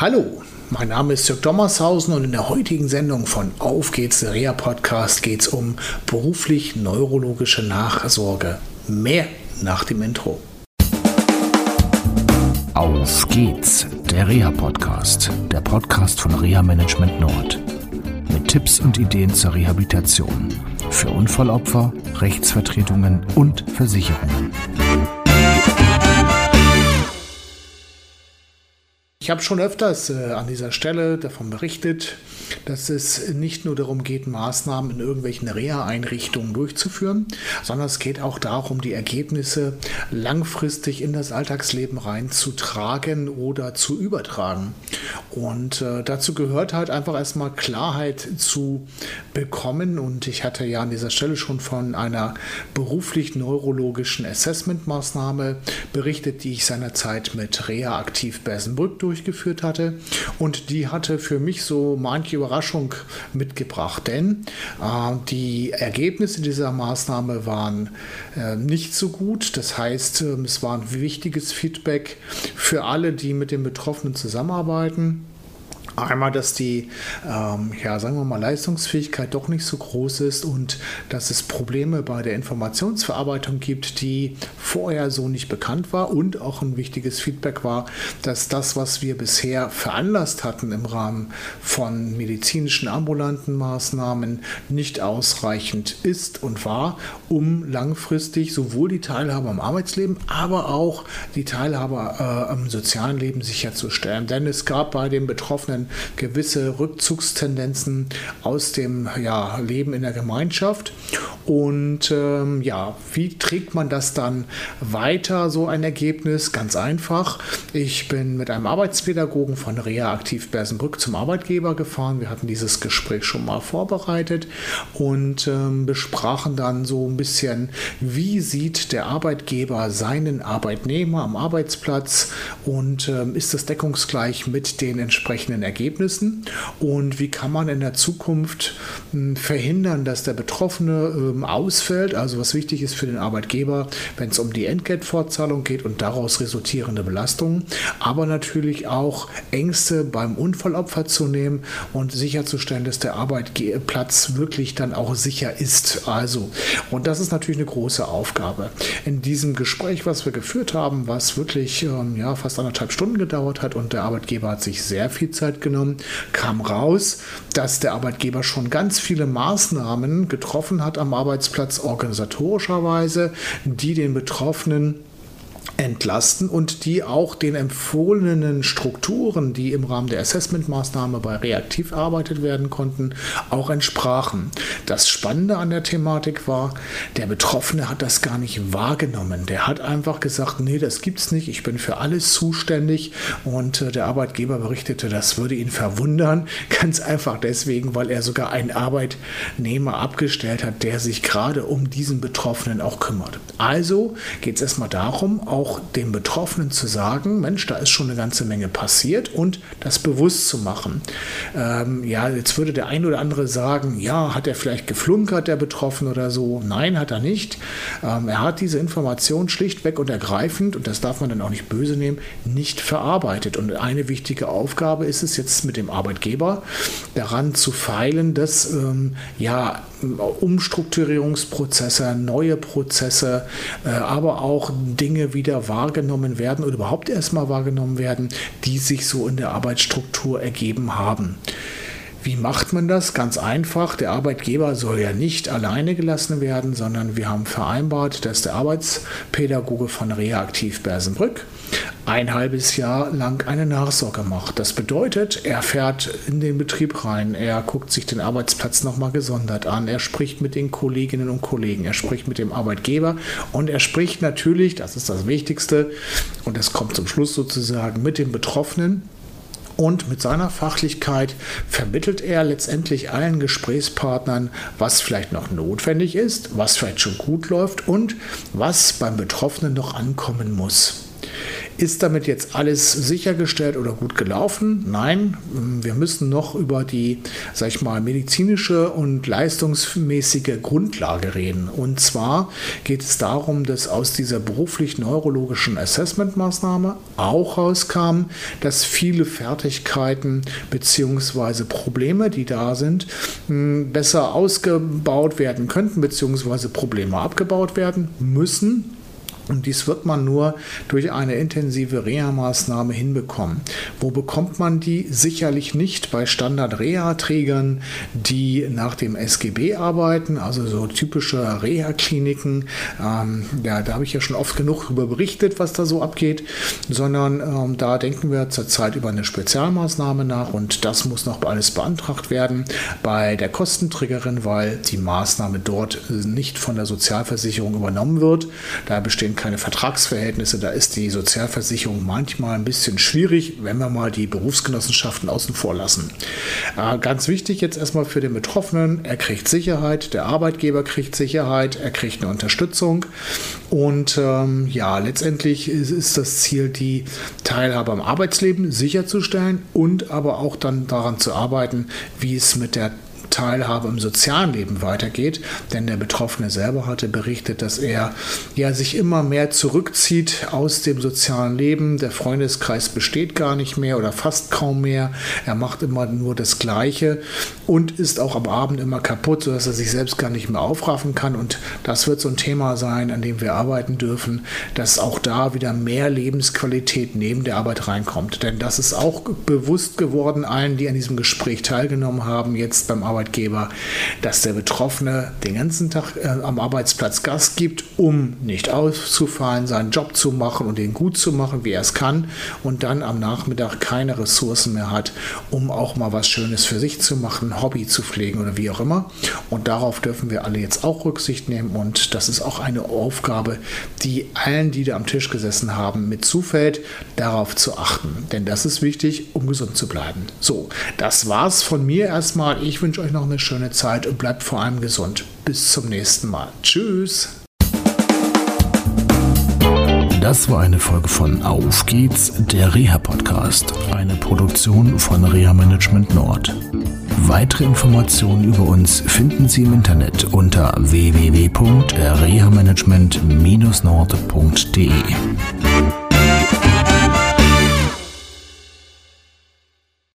Hallo, mein Name ist Jörg Dommershausen und in der heutigen Sendung von Auf geht's, der Reha Podcast, geht es um beruflich neurologische Nachsorge. Mehr nach dem Intro. Auf geht's, der Reha Podcast, der Podcast von Reha Management Nord. Mit Tipps und Ideen zur Rehabilitation für Unfallopfer, Rechtsvertretungen und Versicherungen. Ich habe schon öfters äh, an dieser Stelle davon berichtet, dass es nicht nur darum geht, Maßnahmen in irgendwelchen Reha-Einrichtungen durchzuführen, sondern es geht auch darum, die Ergebnisse langfristig in das Alltagsleben reinzutragen oder zu übertragen. Und äh, dazu gehört halt einfach erstmal Klarheit zu bekommen. Und ich hatte ja an dieser Stelle schon von einer beruflich-neurologischen Assessment-Maßnahme berichtet, die ich seinerzeit mit Reha Aktiv Bersenbrück durch durchgeführt hatte. Und die hatte für mich so manche Überraschung mitgebracht, denn äh, die Ergebnisse dieser Maßnahme waren äh, nicht so gut. Das heißt, äh, es war ein wichtiges Feedback für alle, die mit den Betroffenen zusammenarbeiten. Einmal, dass die, ähm, ja, sagen wir mal, Leistungsfähigkeit doch nicht so groß ist und dass es Probleme bei der Informationsverarbeitung gibt, die vorher so nicht bekannt war. Und auch ein wichtiges Feedback war, dass das, was wir bisher veranlasst hatten im Rahmen von medizinischen ambulanten Maßnahmen, nicht ausreichend ist und war, um langfristig sowohl die Teilhabe am Arbeitsleben, aber auch die Teilhabe äh, am sozialen Leben sicherzustellen. Denn es gab bei den Betroffenen gewisse Rückzugstendenzen aus dem ja, Leben in der Gemeinschaft. Und ähm, ja, wie trägt man das dann weiter, so ein Ergebnis? Ganz einfach. Ich bin mit einem Arbeitspädagogen von Rea Aktiv Bersenbrück zum Arbeitgeber gefahren. Wir hatten dieses Gespräch schon mal vorbereitet und ähm, besprachen dann so ein bisschen, wie sieht der Arbeitgeber seinen Arbeitnehmer am Arbeitsplatz und ähm, ist das deckungsgleich mit den entsprechenden Ergebnissen und wie kann man in der Zukunft hm, verhindern, dass der Betroffene ähm, ausfällt. Also was wichtig ist für den Arbeitgeber, wenn es um die Entgeltfortzahlung geht und daraus resultierende Belastungen, aber natürlich auch Ängste beim Unfallopfer zu nehmen und sicherzustellen, dass der Arbeitsplatz wirklich dann auch sicher ist. Also, und das ist natürlich eine große Aufgabe. In diesem Gespräch, was wir geführt haben, was wirklich ähm, ja, fast anderthalb Stunden gedauert hat und der Arbeitgeber hat sich sehr viel Zeit genommen, kam raus, dass der Arbeitgeber schon ganz viele Maßnahmen getroffen hat am Arbeitsplatz organisatorischerweise, die den Betroffenen entlasten und die auch den empfohlenen Strukturen, die im Rahmen der Assessment-Maßnahme bei Reaktiv erarbeitet werden konnten, auch entsprachen. Das Spannende an der Thematik war, der Betroffene hat das gar nicht wahrgenommen. Der hat einfach gesagt, nee, das gibt's nicht, ich bin für alles zuständig und äh, der Arbeitgeber berichtete, das würde ihn verwundern, ganz einfach deswegen, weil er sogar einen Arbeitnehmer abgestellt hat, der sich gerade um diesen Betroffenen auch kümmert. Also geht es erstmal darum, auch dem Betroffenen zu sagen, Mensch, da ist schon eine ganze Menge passiert und das bewusst zu machen. Ähm, ja, jetzt würde der ein oder andere sagen, ja, hat er vielleicht geflunkert, der Betroffene oder so? Nein, hat er nicht. Ähm, er hat diese Information schlichtweg und ergreifend, und das darf man dann auch nicht böse nehmen, nicht verarbeitet. Und eine wichtige Aufgabe ist es jetzt mit dem Arbeitgeber daran zu feilen, dass ähm, ja Umstrukturierungsprozesse, neue Prozesse, äh, aber auch Dinge wieder wahrgenommen werden oder überhaupt erstmal wahrgenommen werden, die sich so in der Arbeitsstruktur ergeben haben. Wie macht man das? Ganz einfach. Der Arbeitgeber soll ja nicht alleine gelassen werden, sondern wir haben vereinbart, dass der Arbeitspädagoge von Reaktiv Bersenbrück ein halbes Jahr lang eine Nachsorge macht. Das bedeutet, er fährt in den Betrieb rein, er guckt sich den Arbeitsplatz nochmal gesondert an, er spricht mit den Kolleginnen und Kollegen, er spricht mit dem Arbeitgeber. Und er spricht natürlich, das ist das Wichtigste, und es kommt zum Schluss sozusagen mit den Betroffenen. Und mit seiner Fachlichkeit vermittelt er letztendlich allen Gesprächspartnern, was vielleicht noch notwendig ist, was vielleicht schon gut läuft und was beim Betroffenen noch ankommen muss. Ist damit jetzt alles sichergestellt oder gut gelaufen? Nein, wir müssen noch über die, sag ich mal, medizinische und leistungsmäßige Grundlage reden. Und zwar geht es darum, dass aus dieser beruflich-neurologischen Assessment-Maßnahme auch rauskam, dass viele Fertigkeiten bzw. Probleme, die da sind, besser ausgebaut werden könnten bzw. Probleme abgebaut werden müssen und dies wird man nur durch eine intensive Reha-Maßnahme hinbekommen. Wo bekommt man die? Sicherlich nicht bei Standard-Reha-Trägern, die nach dem SGB arbeiten, also so typische Reha-Kliniken. Ähm, ja, da habe ich ja schon oft genug darüber berichtet, was da so abgeht, sondern ähm, da denken wir zurzeit über eine Spezialmaßnahme nach und das muss noch alles beantragt werden bei der Kostenträgerin, weil die Maßnahme dort nicht von der Sozialversicherung übernommen wird. Da bestehen keine Vertragsverhältnisse. Da ist die Sozialversicherung manchmal ein bisschen schwierig, wenn wir mal die Berufsgenossenschaften außen vor lassen. Äh, ganz wichtig jetzt erstmal für den Betroffenen, er kriegt Sicherheit, der Arbeitgeber kriegt Sicherheit, er kriegt eine Unterstützung und ähm, ja, letztendlich ist, ist das Ziel, die Teilhabe am Arbeitsleben sicherzustellen und aber auch dann daran zu arbeiten, wie es mit der Teilhabe im sozialen Leben weitergeht. Denn der Betroffene selber hatte berichtet, dass er ja sich immer mehr zurückzieht aus dem sozialen Leben. Der Freundeskreis besteht gar nicht mehr oder fast kaum mehr. Er macht immer nur das Gleiche und ist auch am Abend immer kaputt, sodass er sich selbst gar nicht mehr aufraffen kann. Und das wird so ein Thema sein, an dem wir arbeiten dürfen, dass auch da wieder mehr Lebensqualität neben der Arbeit reinkommt. Denn das ist auch bewusst geworden allen, die an diesem Gespräch teilgenommen haben, jetzt beim Arbeiten Arbeitgeber, dass der Betroffene den ganzen Tag äh, am Arbeitsplatz Gas gibt, um nicht auszufallen, seinen Job zu machen und den gut zu machen, wie er es kann, und dann am Nachmittag keine Ressourcen mehr hat, um auch mal was Schönes für sich zu machen, Hobby zu pflegen oder wie auch immer. Und darauf dürfen wir alle jetzt auch Rücksicht nehmen und das ist auch eine Aufgabe, die allen, die da am Tisch gesessen haben, mit zufällt, darauf zu achten. Denn das ist wichtig, um gesund zu bleiben. So, das war's von mir erstmal. Ich wünsche euch euch noch eine schöne Zeit und bleibt vor allem gesund. Bis zum nächsten Mal. Tschüss. Das war eine Folge von Auf geht's, der Reha-Podcast, eine Produktion von Reha Management Nord. Weitere Informationen über uns finden Sie im Internet unter www.rehamanagement-nord.de.